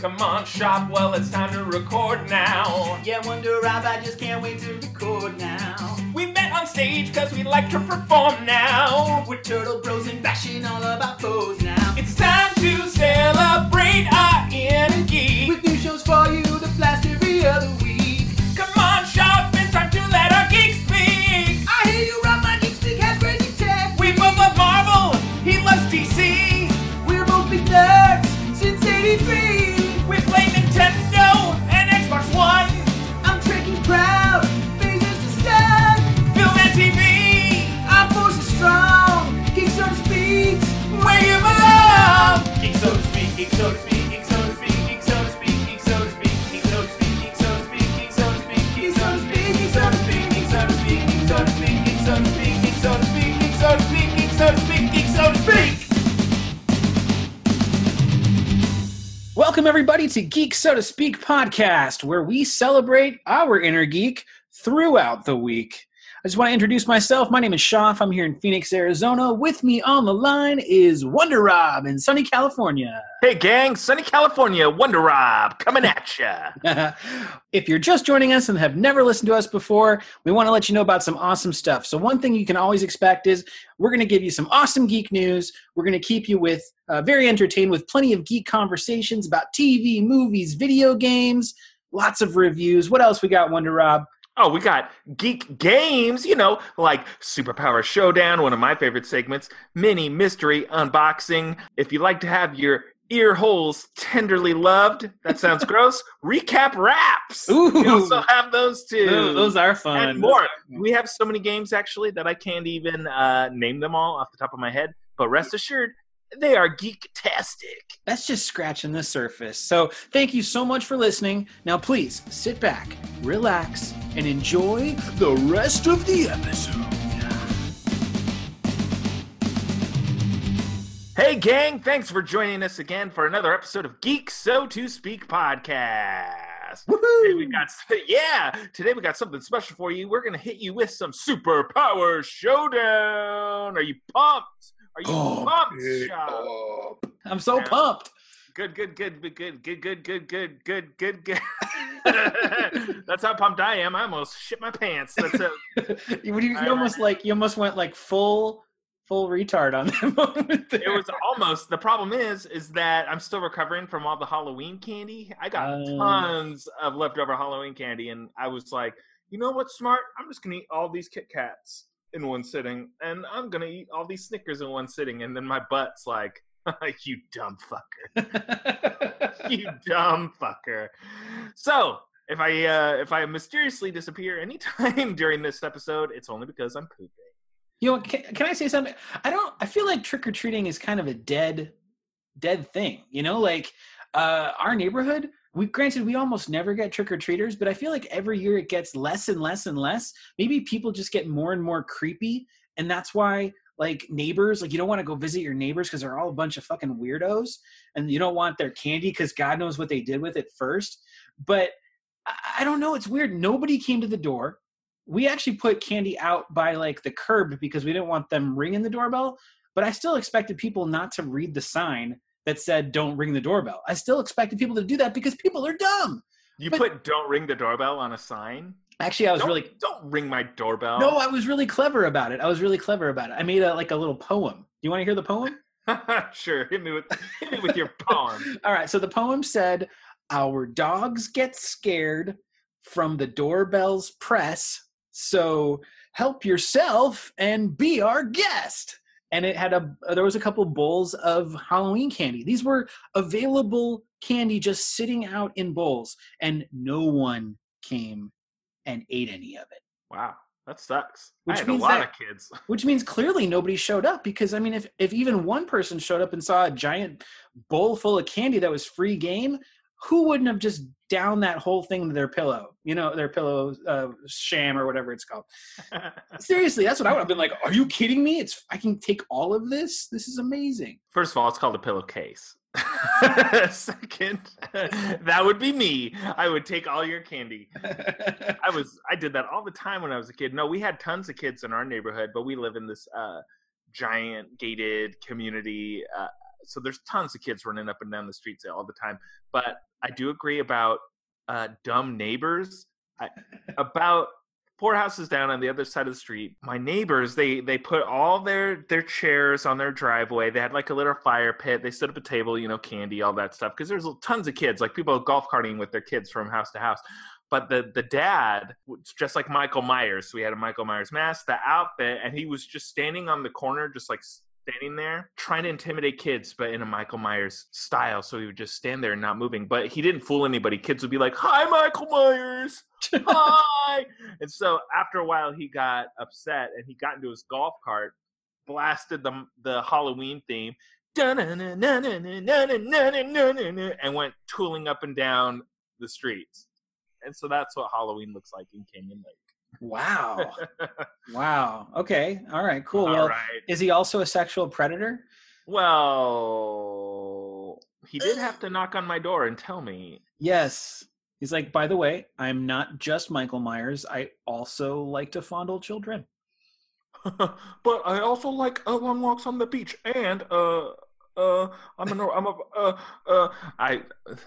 Come on, Shoff, well, it's time to record now. Yeah, Wonder Rob, I just can't wait to record now. We met on stage cause we like to perform now. We're turtle bros and fashion all about pose now. It's time to celebrate our geek. With new shows for you to blast every other week. Welcome, everybody, to Geek So to Speak podcast, where we celebrate our inner geek throughout the week. I just want to introduce myself. My name is Shoff. I'm here in Phoenix, Arizona. With me on the line is Wonder Rob in sunny California. Hey gang, sunny California, Wonder Rob coming at ya. if you're just joining us and have never listened to us before, we want to let you know about some awesome stuff. So, one thing you can always expect is we're going to give you some awesome geek news. We're going to keep you with uh, very entertained with plenty of geek conversations about TV, movies, video games, lots of reviews. What else we got, Wonder Rob? Oh, we got geek games, you know, like Superpower Showdown, one of my favorite segments, mini mystery unboxing. If you like to have your ear holes tenderly loved, that sounds gross. Recap raps. Ooh. We also have those too. Those, those are fun. and more. We have so many games actually that I can't even uh, name them all off the top of my head. But rest assured, they are geek-tastic. That's just scratching the surface. So, thank you so much for listening. Now, please sit back, relax, and enjoy the rest of the episode. Hey, gang! Thanks for joining us again for another episode of Geek So to Speak podcast. Today we got yeah. Today we got something special for you. We're gonna hit you with some superpower showdown. Are you pumped? Are you Oh, pumped, Sean? I'm so Yeah. pumped. Good, good, good, good, good, good, good, good, good, good, good, good. That's how pumped I am. I almost shit my pants. That's it. you, you, you I- almost like you almost went like full full retard on that moment. There. It was almost. The problem is, is that I'm still recovering from all the Halloween candy. I got Oh. tons of leftover Halloween candy, and I was like, you know what's smart? I'm just gonna eat all these Kit Kats in one sitting, and I'm gonna eat all these Snickers in one sitting, and then my butt's like, you dumb fucker, you dumb fucker. So. If I uh, if I mysteriously disappear anytime during this episode, it's only because I'm pooping. You know, can, can I say something? I don't. I feel like trick or treating is kind of a dead, dead thing. You know, like uh, our neighborhood. We granted we almost never get trick or treaters, but I feel like every year it gets less and less and less. Maybe people just get more and more creepy, and that's why like neighbors, like you don't want to go visit your neighbors because they're all a bunch of fucking weirdos, and you don't want their candy because God knows what they did with it first. But I, I don't know. It's weird. Nobody came to the door we actually put candy out by like the curb because we didn't want them ringing the doorbell but i still expected people not to read the sign that said don't ring the doorbell. I still expected people to do that because people are dumb. You But- put "Don't ring the doorbell" on a sign. actually i was don't, really don't ring my doorbell. no i was really clever about it. I was really clever about it. I made a like a little poem. Do you want to hear the poem? Sure, hit me with hit me with your poem. all right so the poem said our dogs get scared from the doorbell's press so help yourself and be our guest and it had a there was a couple bowls of halloween candy these were available candy just sitting out in bowls and no one came and ate any of it Wow, that sucks. Which I had a means lot that- of kids. which means clearly nobody showed up because i mean if if even one person showed up and saw a giant bowl full of candy that was free game who wouldn't have just downed that whole thing to their pillow you know their pillow uh, sham or whatever it's called seriously that's what i would have been like are you kidding me it's i can take all of this this is amazing First of all, it's called a pillowcase. Second, that would be me. I would take all your candy. I was I did that all the time when I was a kid. No, we had tons of kids in our neighborhood, but we live in this uh, giant gated community. Uh, so there's tons of kids running up and down the streets all the time. But I do agree about uh, dumb neighbors. I, about four houses down on the other side of the street, my neighbors they they put all their their chairs on their driveway. They had like a little fire pit. They set up a table, you know, candy, all that stuff. Because there's tons of kids, like people golf carting with their kids from house to house. But the the dad, was just like Michael Myers, so we had a Michael Myers mask, the outfit, and he was just standing on the corner, just like standing there trying to intimidate kids, but in a Michael Myers style. So he would just stand there and not moving. But he didn't fool anybody. Kids would be like, "Hi, Michael Myers." Hi. and so after a while, he got upset and he got into his golf cart, blasted the the Halloween theme, and went tooling up and down the streets. And so that's what Halloween looks like in Canyon Lake. Wow. wow. Okay. All right. Cool. All well, right. is he also a sexual predator? Well, he did have to knock on my door and tell me. Yes. He's like, by the way, I'm not just Michael Myers. I also like to fondle children. but I also like uh, long walks on the beach, and uh, uh, I'm a, I'm a, uh, uh, I,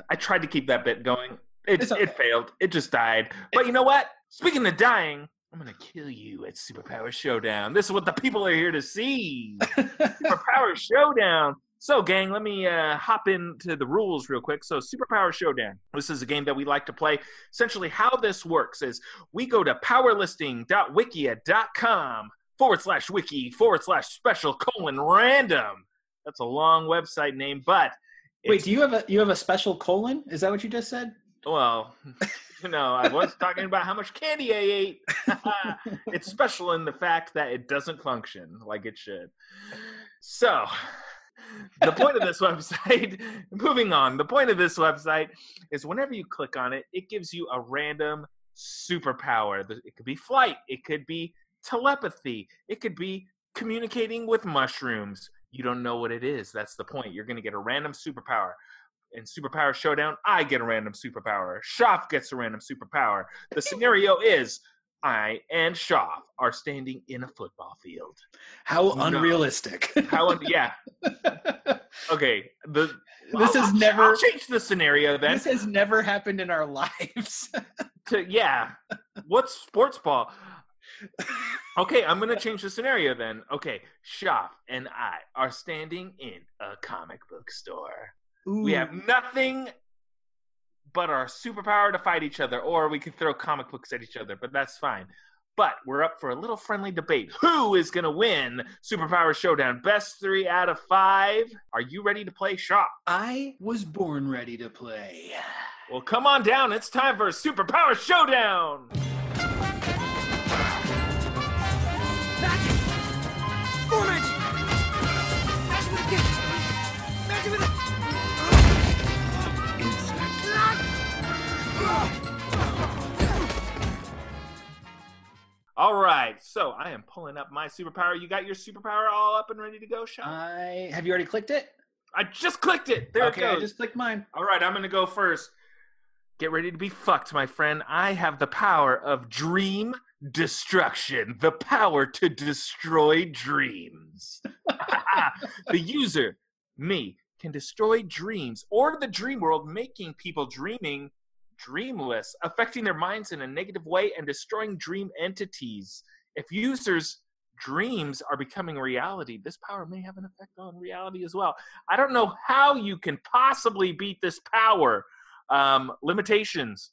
I tried to keep that bit going. It, It's okay. it failed. It just died. But you know what? Speaking of dying, I'm gonna kill you at Superpower Showdown. This is what the people are here to see. Superpower Showdown. So, gang, let me uh, hop into the rules real quick. So, Superpower Showdown. This is a game that we like to play. Essentially, how this works is we go to powerlisting.wikia.com forward slash wiki forward slash special colon random. That's a long website name, but Wait, do you have a you have a special colon? Is that what you just said? Well, you know, I was talking about how much candy I ate. it's special in the fact that it doesn't function like it should. So, the point of this website, moving on, the point of this website is whenever you click on it, it gives you a random superpower. It could be flight, it could be telepathy, it could be communicating with mushrooms. You don't know what it is. That's the point. You're going to get a random superpower. In Superpower Showdown, I get a random superpower. Shoff gets a random superpower. The scenario is I and Shoff are standing in a football field. How No. unrealistic. How? yeah. Okay. The This I'll- never- I'll change the scenario then. this has never happened in our lives. To, yeah. What's sports ball? Okay, I'm gonna change the scenario then. Okay, Shoff and I are standing in a comic book store. We have nothing but our superpower to fight each other, or we could throw comic books at each other, but that's fine. But we're up for a little friendly debate. Who is going to win Superpower Showdown? Best three out of five. Are you ready to play Shoff? I was born ready to play. Well, come on down. It's time for a Superpower Showdown. All right, so I am pulling up my superpower. You got your superpower all up and ready to go, Shoff? I have you already clicked it? I just clicked it. There okay, it I just clicked mine. All right, I'm going to go first. Get ready to be fucked, my friend. I have the power of dream destruction, the power to destroy dreams. the user, me, can destroy dreams or the dream world, making people dreaming dreamless, affecting their minds in a negative way and destroying dream entities. If users' dreams are becoming reality, this power may have an effect on reality as well. I don't know how you can possibly beat this power. Um, limitations,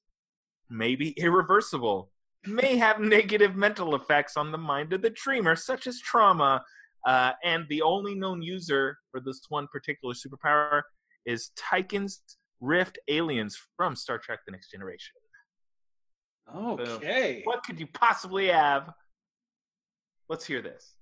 maybe irreversible, may have negative mental effects on the mind of the dreamer, such as trauma. Uh, and the only known user for this one particular superpower is Tyken's Rift aliens from Star Trek The Next Generation. Okay. What could you possibly have? Let's hear this.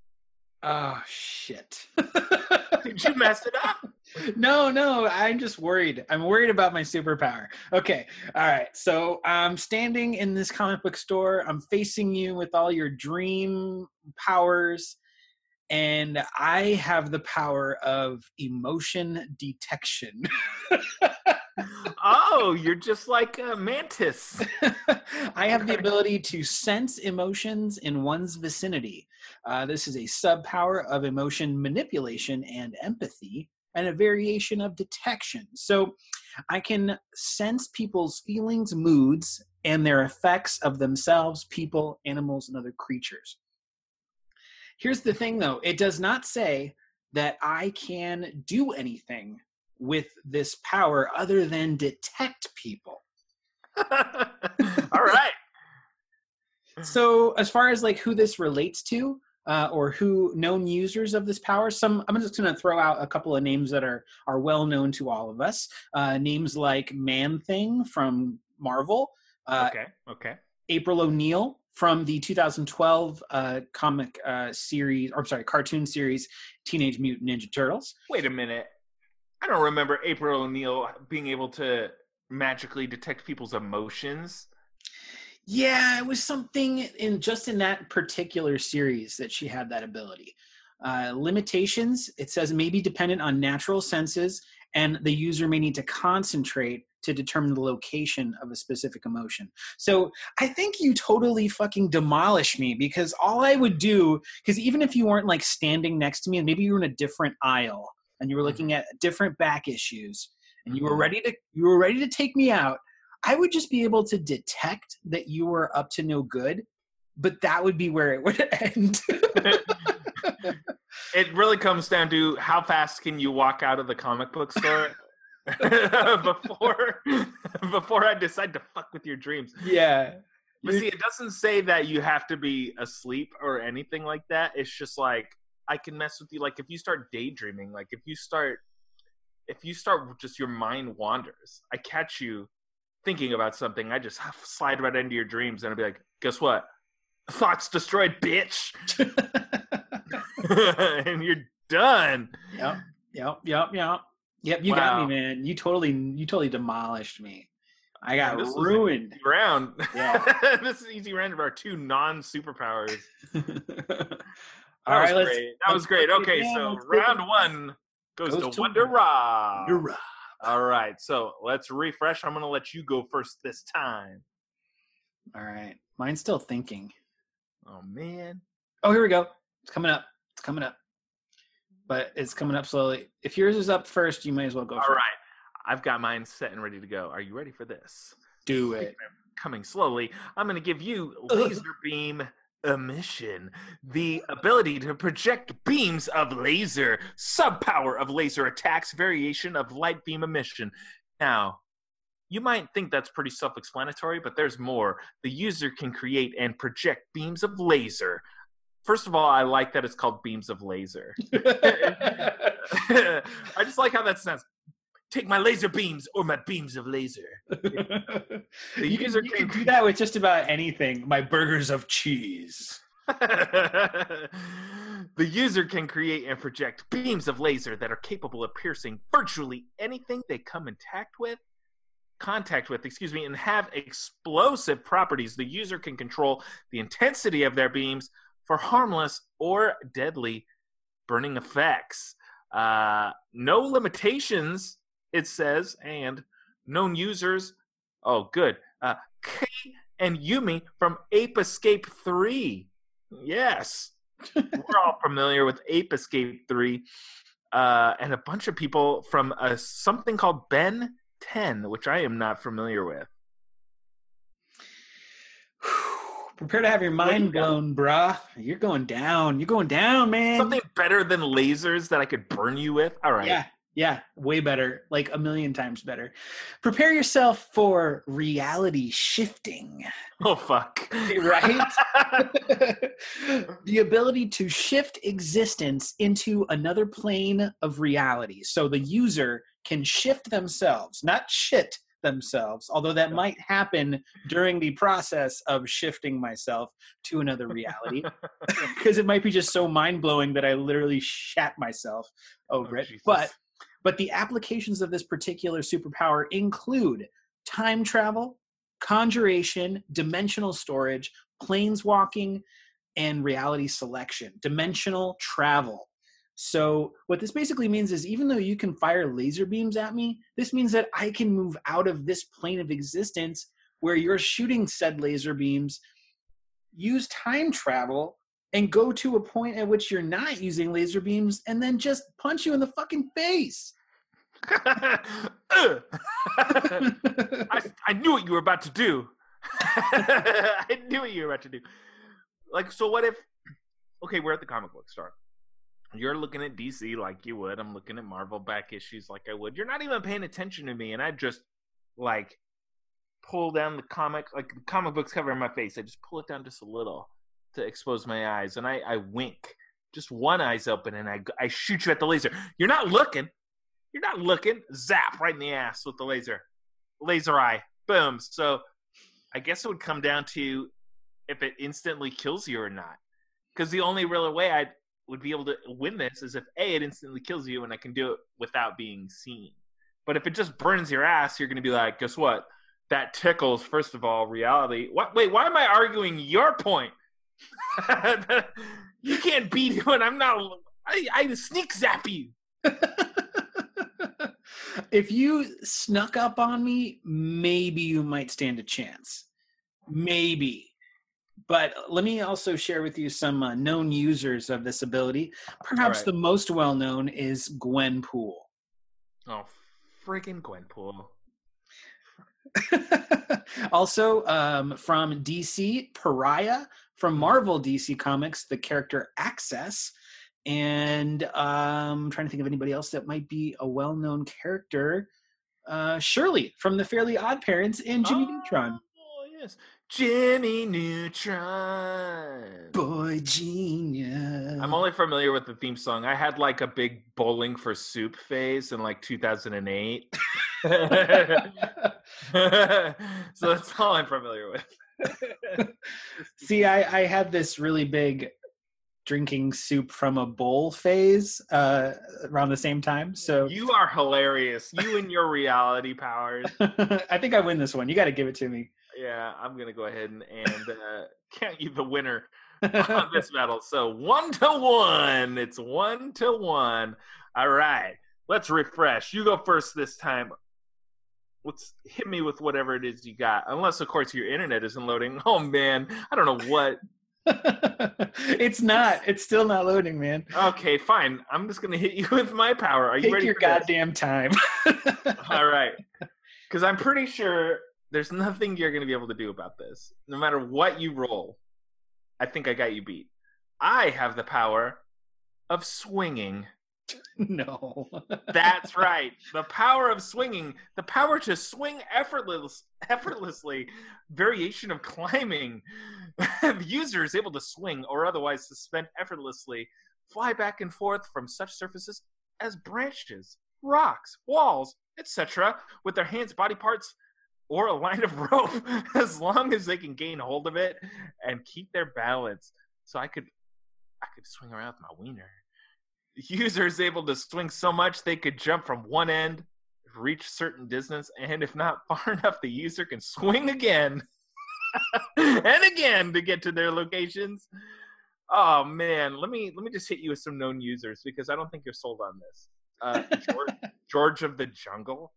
Oh shit. Did you mess it up? no, no, I'm just worried. I'm worried about my superpower. Okay. All right. So I'm standing in this comic book store. I'm facing you with all your dream powers. And I have the power of emotion detection. Oh, you're just like a mantis. I have the ability to sense emotions in one's vicinity. Uh, this is a sub power of emotion manipulation and empathy. and a variation of detection. So I can sense people's feelings, moods, and their effects of themselves, people, animals, and other creatures. Here's the thing though it does not say that I can do anything with this power other than detect people. All right. So, as far as like who this relates to, uh, or who known users of this power, some I'm just going to throw out a couple of names that are are well known to all of us. Uh, names like Man Thing from Marvel, uh, okay. Okay. April O'Neil from the 2012 uh, comic uh, series, or I'm sorry, cartoon series Teenage Mutant Ninja Turtles. Wait a minute. I don't remember April O'Neil being able to magically detect people's emotions. Yeah, it was something in just in that particular series that she had that ability. Uh, limitations, it says, may be dependent on natural senses, and the user may need to concentrate to determine the location of a specific emotion. So I think you totally fucking demolish me because all I would do, because even if you weren't like standing next to me and maybe you were in a different aisle and you were looking at different back issues and you were Mhm. ready to you were ready to take me out, I would just be able to detect that you were up to no good, but that would be where it would end. It really comes down to how fast can you walk out of the comic book store before before I decide to fuck with your dreams. yeah. But see, it doesn't say that you have to be asleep or anything like that. It's just like I can mess with you. Like if you start daydreaming, like if you start, if you start just your mind wanders. I catch you thinking about something. I just slide right into your dreams, and I'll be like, "Guess what? Thoughts destroyed, bitch," and you're done. Yep, yep, yep, yep. Yep, you got me, man. You totally, you totally demolished me. I got This was an ruined. round. Yeah. this is an easy round of our two non superpowers. All That was great. That was great. Okay, down. so Let's break it round one goes, Goes to to Wonder Rob. You're right. All right, so let's refresh. I'm going to let you go first this time. All right, mine's still thinking. Oh man. Oh, here we go. It's coming up. It's coming up. But it's coming up slowly. If yours is up first, you might as well go. All right, I've got mine set and ready to go. Are you ready for this? do it. Coming slowly, I'm going to give you laser beam emission, the ability to project beams of laser, sub power of laser attacks, variation of light beam emission. Now, you might think that's pretty self explanatory, but there's more. The user can create and project beams of laser. First of all, I like that it's called beams of laser. I just like how that sounds. Take my laser beams or my beams of laser. the user user you can- can do that with just about anything. My burgers of cheese. the user can create and project beams of laser that are capable of piercing virtually anything they come in contact with contact with excuse me and have explosive properties the user can control the intensity of their beams for harmless or deadly burning effects. Uh, no limitations it says and known users oh good. Uh, Kei and yumi from ape escape 3 yes. We're all familiar with Ape Escape 3, uh, and a bunch of people from uh, something called Ben 10, which I am not familiar with. Prepare to have your you mind got? blown, bruh. You're going down. You're going down, man. Something better than lasers that I could burn you with? All right. Yeah, yeah, way better. Like a million times better. Prepare yourself for reality shifting. Oh, fuck. Right? the ability to shift existence into another plane of reality. So the user can shift themselves, not shit themselves, although that might happen during the process of shifting myself to another reality. Because it might be just so mind blowing that I literally shat myself oh, over Oh, it. Jesus. But but the applications of this particular superpower include time travel, conjuration, dimensional storage, planeswalking, and reality selection. Dimensional travel. So, what this basically means is even though you can fire laser beams at me, this means that I can move out of this plane of existence where you're shooting said laser beams, use time travel and go to a point at which you're not using laser beams and then just punch you in the fucking face. I, I knew what you were about to do. I knew what you were about to do. Like, so what if? Okay, we're at the comic book store. You're looking at DC like you would. I'm looking at Marvel back issues like I would. You're not even paying attention to me, and I just like pull down the comic, like the comic books covering my face. I just pull it down just a little to expose my eyes, and I, I wink. Just one eye's open, and I I shoot you at the laser. You're not looking. You're not looking. Zap right in the ass with the laser. Laser eye. Boom. So I guess it would come down to if it instantly kills you or not. Because the only real way I would be able to win this is if A, it instantly kills you and I can do it without being seen. But if it just burns your ass, you're going to be like, guess what? That tickles, first of all, reality. What? Wait, why am I arguing your point? you can't beat when I'm not. I, I sneak zap you. if you snuck up on me, maybe you might stand a chance. Maybe. But let me also share with you some uh, known users of this ability. Perhaps right. the most well known is Gwenpool. Oh, freaking Gwenpool. also, um, from DC, Pariah. From Marvel DC Comics, the character Access. And um, I'm trying to think of anybody else that might be a well known character. Uh, Shirley from the Fairly Odd Parents and Jimmy Neutron. Oh, yes. Jimmy Neutron. Boy genius. I'm only familiar with the theme song. I had like a big bowling for soup phase in like 2008. so that's all I'm familiar with. See, I, I had this really big drinking soup from a bowl phase uh, around the same time. So You are hilarious. You and your reality powers. I think I win this one. You got to give it to me. Yeah, I'm gonna go ahead and, and uh, count you the winner on this battle. So one to one. It's one to one. All right. Let's refresh. You go first this time. Let's hit me with whatever it is you got. Unless, of course, your internet isn't loading. Oh man, I don't know what. it's not. It's still not loading, man. Okay, fine. I'm just gonna hit you with my power. Are you Take ready? your for this? goddamn time. All right. Because I'm pretty sure there's nothing you're going to be able to do about this. No matter what you roll, I think I got you beat. I have the power of swinging. no. That's right. The power of swinging. The power to swing effortless, effortlessly. Variation of climbing. the user is able to swing or otherwise suspend effortlessly, fly back and forth from such surfaces as branches, rocks, walls, etc., with their hands, body parts, or a line of rope, as long as they can gain hold of it and keep their balance. So I could, I could swing around with my wiener. The user is able to swing so much they could jump from one end, reach certain distance, and if not far enough, the user can swing again and again to get to their locations. Oh man, let me let me just hit you with some known users because I don't think you're sold on this. Uh, George, George of the Jungle.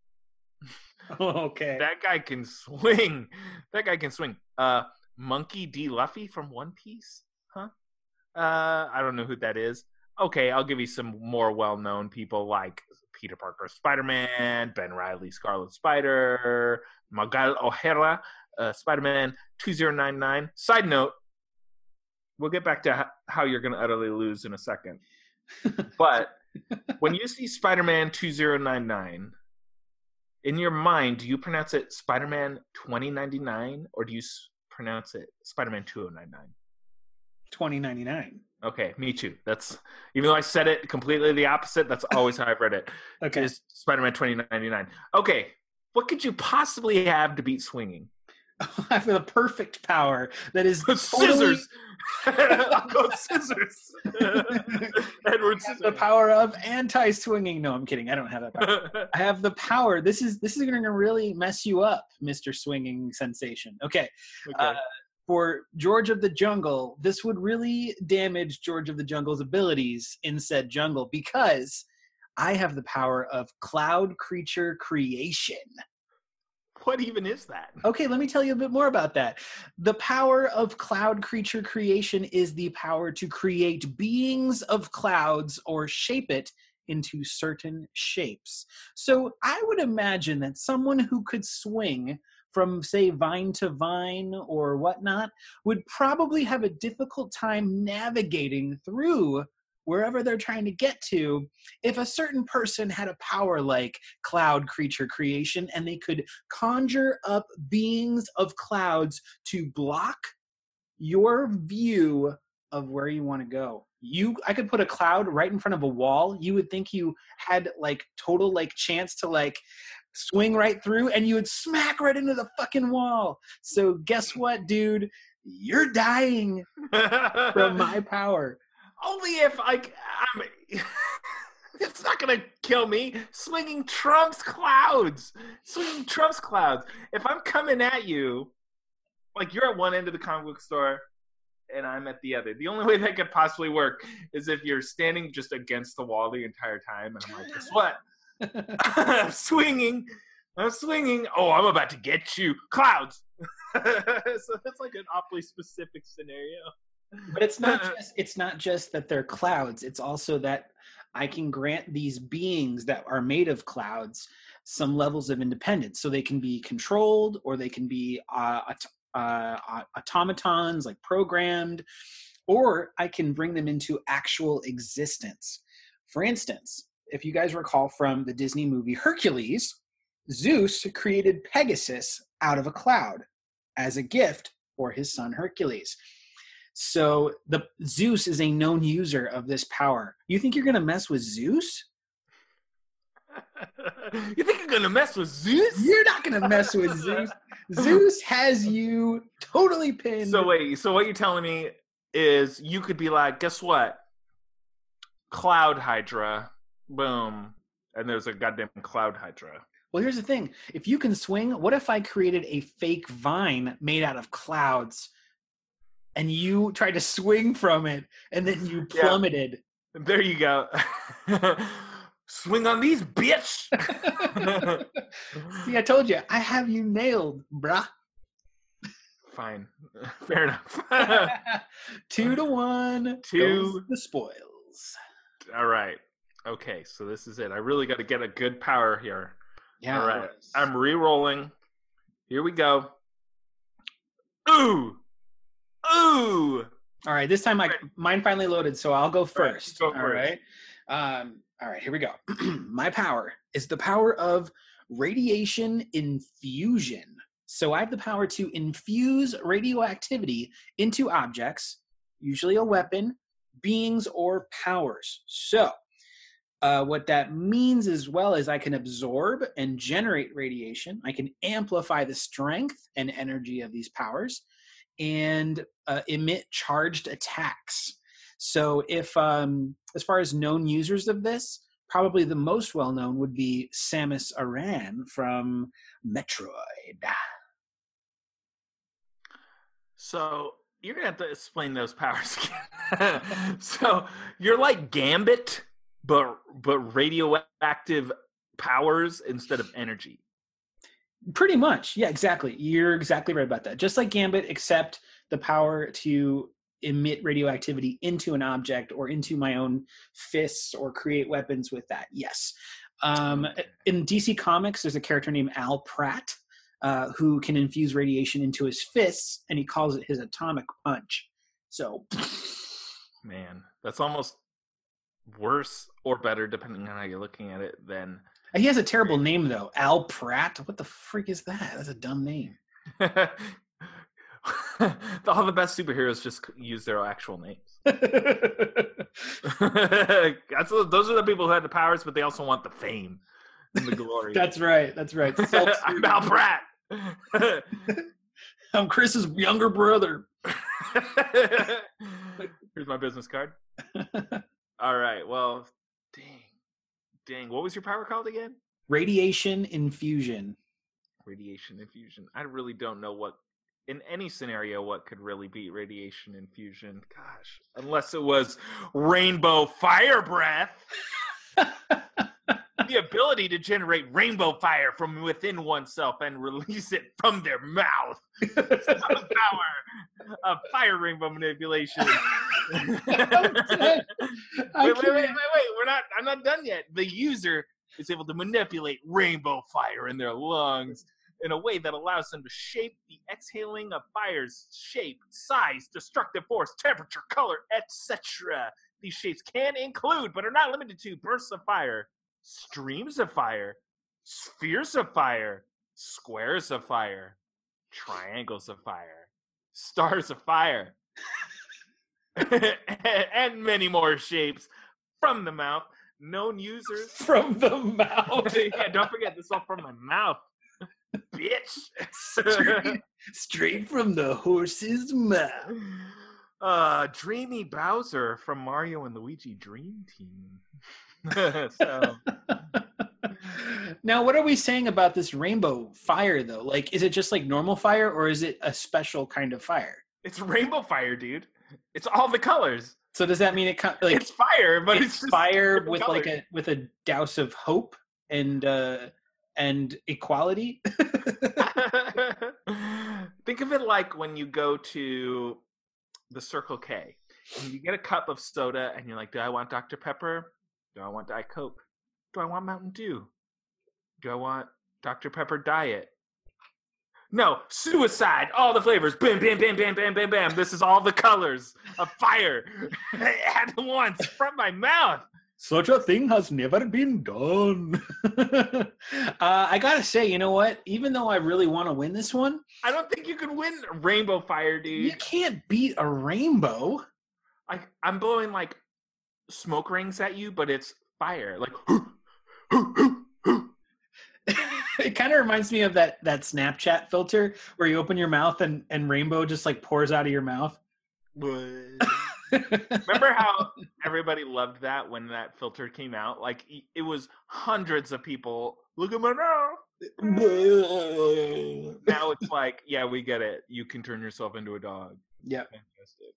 okay. That guy can swing. That guy can swing. Uh, Monkey D. Luffy from One Piece, huh? Uh, I don't know who that is. Okay, I'll give you some more well-known people like Peter Parker, Spider-Man, Ben Riley, Scarlet Spider, Miguel O'Hara, uh, Spider-Man 2099. Side note, we'll get back to how you're going to utterly lose in a second. But when you see Spider-Man 2099, in your mind, do you pronounce it Spider-Man 2099 or do you s- pronounce it Spider-Man 2099? 2099. Okay, me too. That's even though I said it completely the opposite, that's always how I've read it. Okay. Spider-Man 2099. Okay, what could you possibly have to beat swinging? I have the perfect power that is totally Scissors. I'll go scissors. Edward have the power of anti-swinging. No, I'm kidding. I don't have that power. I have the power. This is this is going to really mess you up, Mister Swinging Sensation. Okay, Okay. uh, for George of the Jungle, this would really damage George of the Jungle's abilities in said jungle because I have the power of cloud creature creation. What even is that? Okay, let me tell you a bit more about that. The power of cloud creature creation is the power to create beings of clouds or shape it into certain shapes. So I would imagine that someone who could swing from, say, vine to vine or whatnot would probably have a difficult time navigating through wherever they're trying to get to if a certain person had a power like cloud creature creation and they could conjure up beings of clouds to block your view of where you want to go. You i could put a cloud right in front of a wall. You would think you had like total like chance to like swing right through and you would smack right into the fucking wall. So guess what dude? You're dying from my power Only if like I'm. it's not gonna kill me. Swinging trumps clouds. Swinging trumps clouds. If I'm coming at you, like you're at one end of the comic book store, and I'm at the other. The only way that could possibly work is if you're standing just against the wall the entire time, and I'm like, guess what? I'm swinging. I'm swinging. Oh, I'm about to get you. Clouds. so that's like an awfully specific scenario. But it's not just it's not just that they're clouds it's also that i can grant these beings that are made of clouds some levels of independence. So they can be controlled or they can be uh, uh, automatons like programmed or i can bring them into actual existence. For instance if you guys recall from the disney movie hercules zeus created pegasus out of a cloud as a gift for his son hercules so the Zeus is a known user of this power. You think you're gonna mess with Zeus? you think you're gonna mess with Zeus? You're not gonna mess with Zeus. Zeus has you totally pinned. So wait, so what you're telling me is you could be like, guess what? Cloud Hydra, boom, and there's a goddamn Cloud Hydra. well, here's the thing: if you can swing, what if I created a fake vine made out of clouds, and you tried to swing from it, and then you Yeah. plummeted? There you go. Swing on these, bitch. See, I told you, I have you nailed, bruh. Fine, fair enough. Two to one. Two. the spoils. All right. Okay, so this is it. I really got to get a good power here. Yeah. All right. I'm re-rolling. Here we go. Ooh, ooh. All right, this time I mine finally loaded, so I'll go first. go All first. right. Um, all right, here we go. My power is the power of radiation infusion. So I have the power to infuse radioactivity into objects, usually a weapon, beings, or powers. So uh, what that means as well is I can absorb and generate radiation. I can amplify the strength and energy of these powers and uh, emit charged attacks. So, if um, as far as known users of this, probably the most well known would be Samus Aran from Metroid. So you're gonna have to explain those powers again. so you're like Gambit, but but radioactive powers instead of energy. Pretty much, yeah, exactly. You're exactly right about that. Just like Gambit, except the power to emit radioactivity into an object or into my own fists or create weapons with that. Yes. Um, in DC Comics, there's a character named Al Pratt uh, who can infuse radiation into his fists, and he calls it his atomic punch. So, Man, that's almost worse or better depending on how you're looking at it. Than he has a terrible name though, Al Pratt. What the freak is that? That's a dumb name. all the best superheroes just use their actual names. That's those are the people who had the powers, but they also want the fame and the glory. That's right. That's right. I'm Al Pratt. I'm Chris's younger brother. Here's my business card. All right. Well, dang, dang. What was your power called again? Radiation infusion. Radiation infusion. I really don't know what, in any scenario, what could really beat radiation infusion. Gosh, unless it was rainbow fire breath. the ability to generate rainbow fire from within oneself and release it from their mouth. the power of fire rainbow manipulation. wait, wait, wait, wait, wait, wait. We're not. I'm not done yet. The user is able to manipulate rainbow fire in their lungs in a way that allows them to shape the exhaling of fire's shape, size, destructive force, temperature, color, etc. These shapes can include, but are not limited to, bursts of fire, streams of fire, spheres of fire, squares of fire, triangles of fire, stars of fire, and many more shapes from the mouth. Known users. From the mouth. yeah, don't forget this is all from my mouth, bitch. straight, straight from the horse's mouth. uh, Dreamy Bowser from Mario and Luigi Dream Team. so, now, what are we saying about this rainbow fire, though? Like, is it just like normal fire, or is it a special kind of fire? it's rainbow fire, dude. It's all the colors. So does that mean it like it's fire, but it's, it's just fire with like a with a douse of hope and uh and equality? Think of it like when you go to the Circle K and you get a cup of soda and you're like, do I want Dr. Pepper? Do I want Diet Coke? Do I want Mountain Dew? Do I want Dr. Pepper Diet? No, suicide, all the flavors. Bam, bam, bam, bam, bam, bam, bam. This is all the colors of fire at once from my mouth. Such a thing has never been done. uh, I gotta say, you know what? Even though I really want to win this one, I don't think you can win Rainbow Fire, dude. you can't beat a rainbow. I, I'm blowing like smoke rings at you, but it's fire. Like, it kind of reminds me of that that Snapchat filter where you open your mouth and and rainbow just like pours out of your mouth. remember how everybody loved that when that filter came out? Like, it was hundreds of people. Look at my mouth. Now it's like, yeah, we get it. You can turn yourself into a dog. Yep. Fantastic.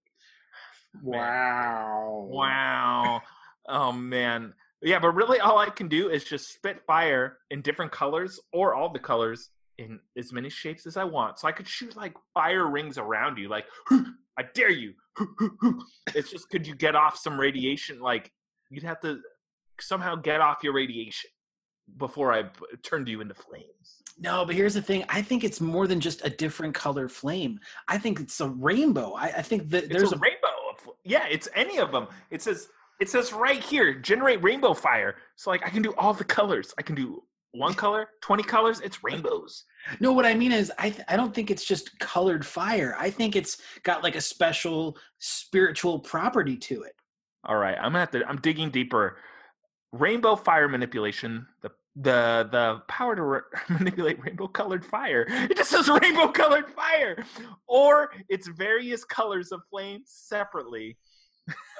Wow. Wow. Oh man. Yeah, but really all I can do is just spit fire in different colors or all the colors in as many shapes as I want. So I could shoot like fire rings around you, like I dare you. It's just could you get off some radiation? Like you'd have to somehow get off your radiation before I b- turned you into flames. No, but here's the thing. I think it's more than just a different color flame. I think it's a rainbow. I, I think that It's there's a, rainbow. Yeah, it's any of them. It says it says right here, generate rainbow fire. So like I can do all the colors. I can do one color, twenty colors. It's rainbows. No, what I mean is, I th- I don't think it's just colored fire. I think it's got like a special spiritual property to it. All right, I'm gonna have to. I'm digging deeper. Rainbow fire manipulation. The the the power to re- manipulate rainbow colored fire. It just says rainbow colored fire, or it's various colors of flame separately.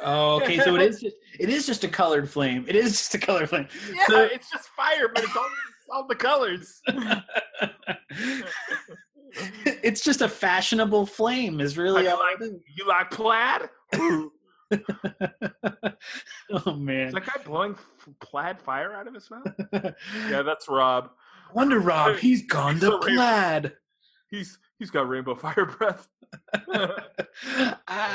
Oh, okay. So it is just it is just a colored flame. It is just a colored flame. Yeah, So- it's just fire, but it's all it's all the colors. it's just a fashionable flame. Is really Like, all like- you like plaid? oh man. Is that guy blowing f- plaid fire out of his mouth? yeah, that's Rob. Wonder Rob, he's gone to plaid. He's he's got rainbow fire breath. uh,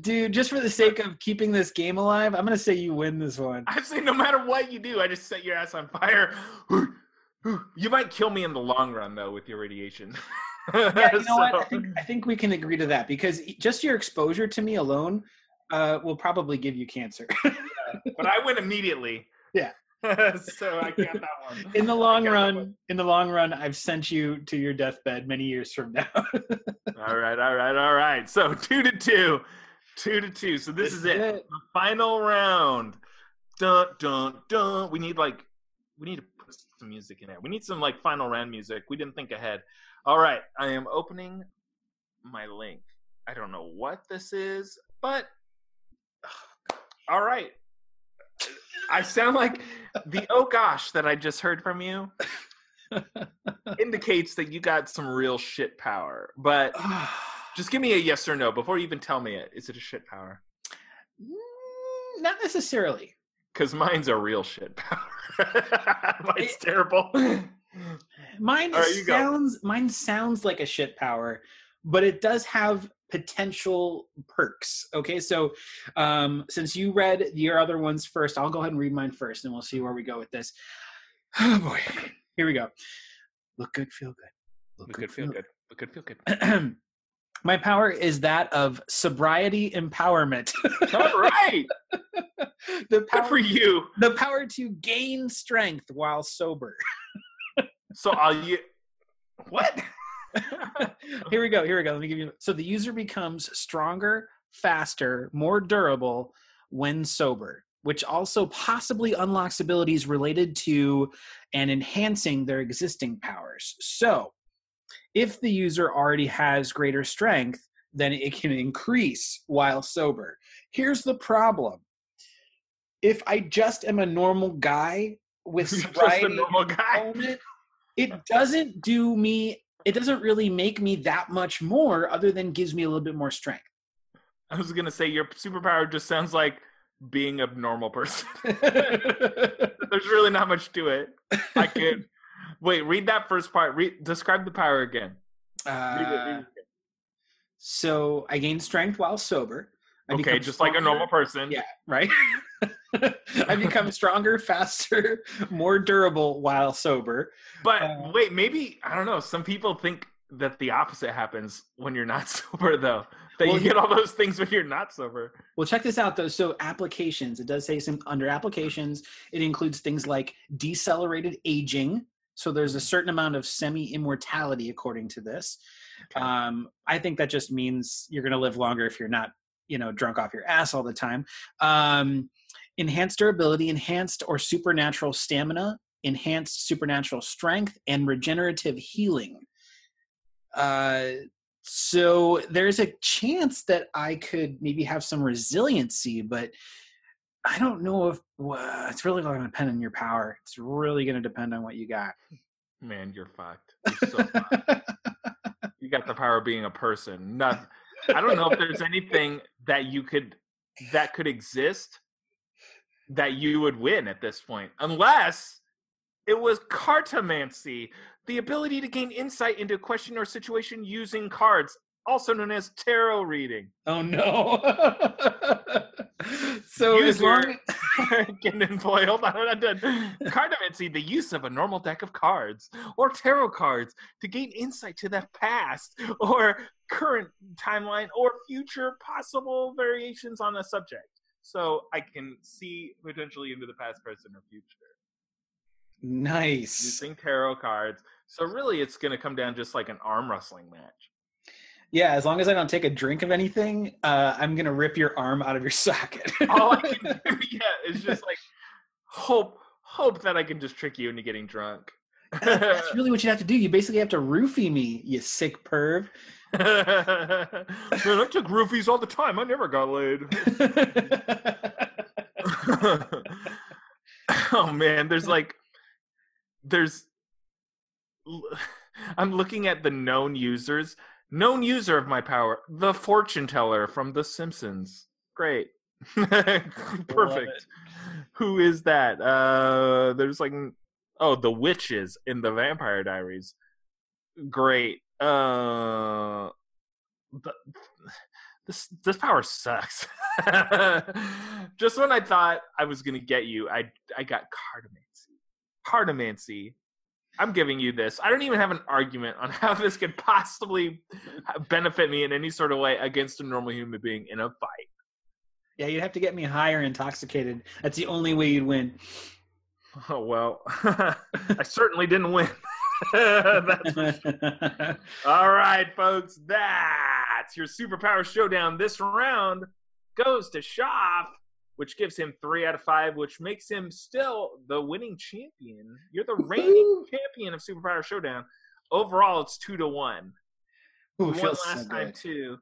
dude, just for the sake of keeping this game alive, I'm gonna say you win this one. I say no matter what you do, I just set your ass on fire. You might kill me in the long run though with your radiation. Yeah, you know what? I think, I think we can agree to that because just your exposure to me alone uh, will probably give you cancer. but I win immediately. Yeah. so I got that one. in the long I got that run, in the long run, I've sent you to your deathbed many years from now. All right, all right, all right. So two to two, two to two. So this is it. The final round. Dun dun dun. We need like, we need some music in there. We need some like final round music. We didn't think ahead. All right, I am opening my link. I don't know what this is, but all right. I sound like the oh gosh that I just heard from you indicates that you got some real shit power. But just give me a yes or no before you even tell me it. Is it a shit power? Mm, Not necessarily. Because mine's a real shit power. mine's terrible. Mine right, sounds mine sounds like a shit power, but it does have potential perks. Okay, so um, since you read your other ones first, I'll go ahead and read mine first, and we'll see where we go with this. Oh boy, here we go. Look good, feel good. Look good, feel good. Look good, feel good. good. My power is that of sobriety empowerment. All right. the Good power, for you. the power to gain strength while sober. So I'll you. What? here we go. Here we go. Let me give you. So the user becomes stronger, faster, more durable when sober, which also possibly unlocks abilities related to and enhancing their existing powers. So if the user already has greater strength, then it can increase while sober. Here's the problem. If I just am a normal guy with You're just a sobriety guy. moment, it doesn't do me it doesn't really make me that much more other than gives me a little bit more strength I was gonna say your superpower just sounds like being a normal person. There's really not much to it. I could wait. Read that first part. Read, describe the power again. Read it, read Uh, so i gain strength while sober I Okay, become just like a normal person. yeah right i become stronger faster more durable while sober But Uh, wait, maybe I don't know. Some people think that the opposite happens when you're not sober, though. That Well, you get all those things when you're not sober. Well, check this out though. So applications, it does say some under applications, it includes things like decelerated aging. So there's a certain amount of semi-immortality according to this. Okay. Um, I think that just means you're going to live longer if you're not, you know, drunk off your ass all the time. Um, enhanced durability, enhanced or supernatural stamina, enhanced supernatural strength, and regenerative healing. Uh, so there's a chance that I could maybe have some resiliency, but I don't know if well, it's really going to depend on your power. It's really going to depend on what you got. Man, you're fucked. You're so fucked. You got the power of being a person. Not, I don't know if there's anything that you could that could exist that you would win at this point, unless it was cartomancy, the ability to gain insight into a question or situation using cards, also known as tarot reading. oh no! so as long Getting employed. Hold on, I'm done. Cartomancy, the use of a normal deck of cards or tarot cards to gain insight to the past or current timeline or future possible variations on a subject. So I can see potentially into the past, present, or future nice. using tarot cards. So really, it's going to come down just like an arm wrestling match. Yeah, as long as I don't take a drink of anything, uh, I'm gonna rip your arm out of your socket. All I can do, yeah, is just like hope, hope that I can just trick you into getting drunk. That's really what you have to do. You basically have to roofie me, you sick perv. Man, I took roofies all the time. I never got laid. oh man, there's like, there's. I'm looking at the known users. Known user of my power, the fortune teller from The Simpsons. Great, perfect. Who is that? Uh, there's like, oh, the witches in the Vampire Diaries. Great. Uh, but this this power sucks. Just when I thought I was gonna get you, I I got cartomancy. Cartomancy. I'm giving you this. I don't even have an argument on how this could possibly benefit me in any sort of way against a normal human being in a fight. Yeah, you'd have to get me high or intoxicated. That's the only way you'd win. Oh well, I certainly didn't win. All right, folks, that's your superpower showdown. This round goes to Shoff, which gives him three out of five, which makes him still the winning champion. You're the reigning champion of Superpower Showdown. Overall, it's two to one. Ooh, You it won feels last so time too.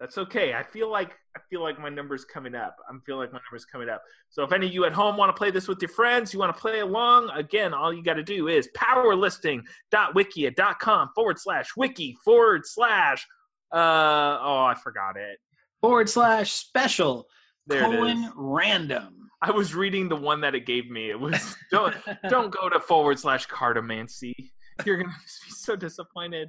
That's okay. I feel like I feel like my numbers coming up. I'm feel like my numbers coming up. So if any of you at home want to play this with your friends, you want to play along, again, all you got to do is powerlisting.wikia.com forward slash wiki forward slash uh oh I forgot it. Forward slash special There it colon is. random. I was reading the one that it gave me. It was don't don't go to forward slash cartomancy. You're gonna be so disappointed.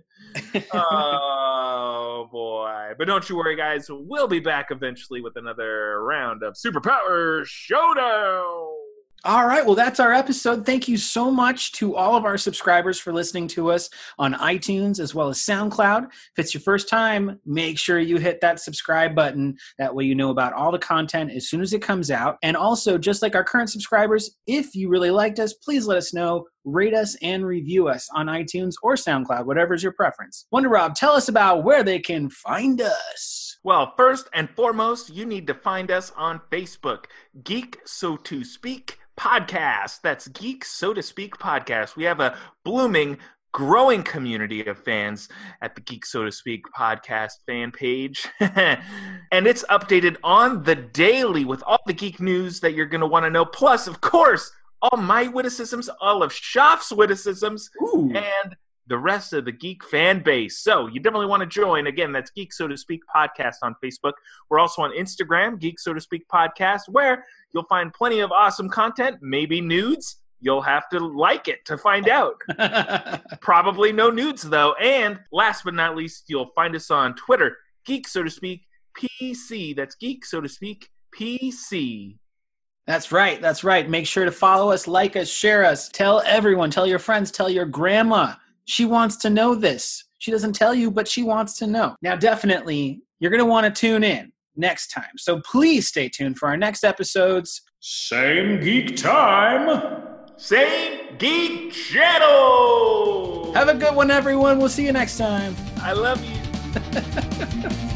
Oh boy! But don't you worry, guys. We'll be back eventually with another round of Superpower Showdown. All right. Well, that's our episode. Thank you so much to all of our subscribers for listening to us on iTunes as well as SoundCloud. If it's your first time, make sure you hit that subscribe button. That way, you know about all the content as soon as it comes out. And also, just like our current subscribers, if you really liked us, please let us know. Rate us and review us on iTunes or SoundCloud, whatever's your preference. Wonder Rob, tell us about where they can find us. Well, first and foremost, you need to find us on Facebook, Geek So to Speak Podcast. That's Geek So to Speak Podcast. We have a blooming, growing community of fans at the Geek So to Speak Podcast fan page. and it's updated on the daily with all the geek news that you're going to want to know. Plus, of course, all my witticisms, all of Shoff's witticisms, Ooh. and the rest of the geek fan base. So you definitely want to join. Again, that's Geek So to Speak podcast on Facebook. We're also on Instagram, Geek So to Speak podcast, where you'll find plenty of awesome content, maybe nudes. You'll have to like it to find out. Probably no nudes though. And last but not least, you'll find us on Twitter, Geek So to Speak PC. That's Geek So to Speak PC. That's right. That's right. Make sure to follow us, like us, share us. Tell everyone, tell your friends, tell your grandma. She wants to know this. She doesn't tell you, but she wants to know. Now, definitely, you're going to want to tune in next time. So please stay tuned for our next episodes. Same geek time. Same Geek Channel. Have a good one, everyone. We'll see you next time. I love you.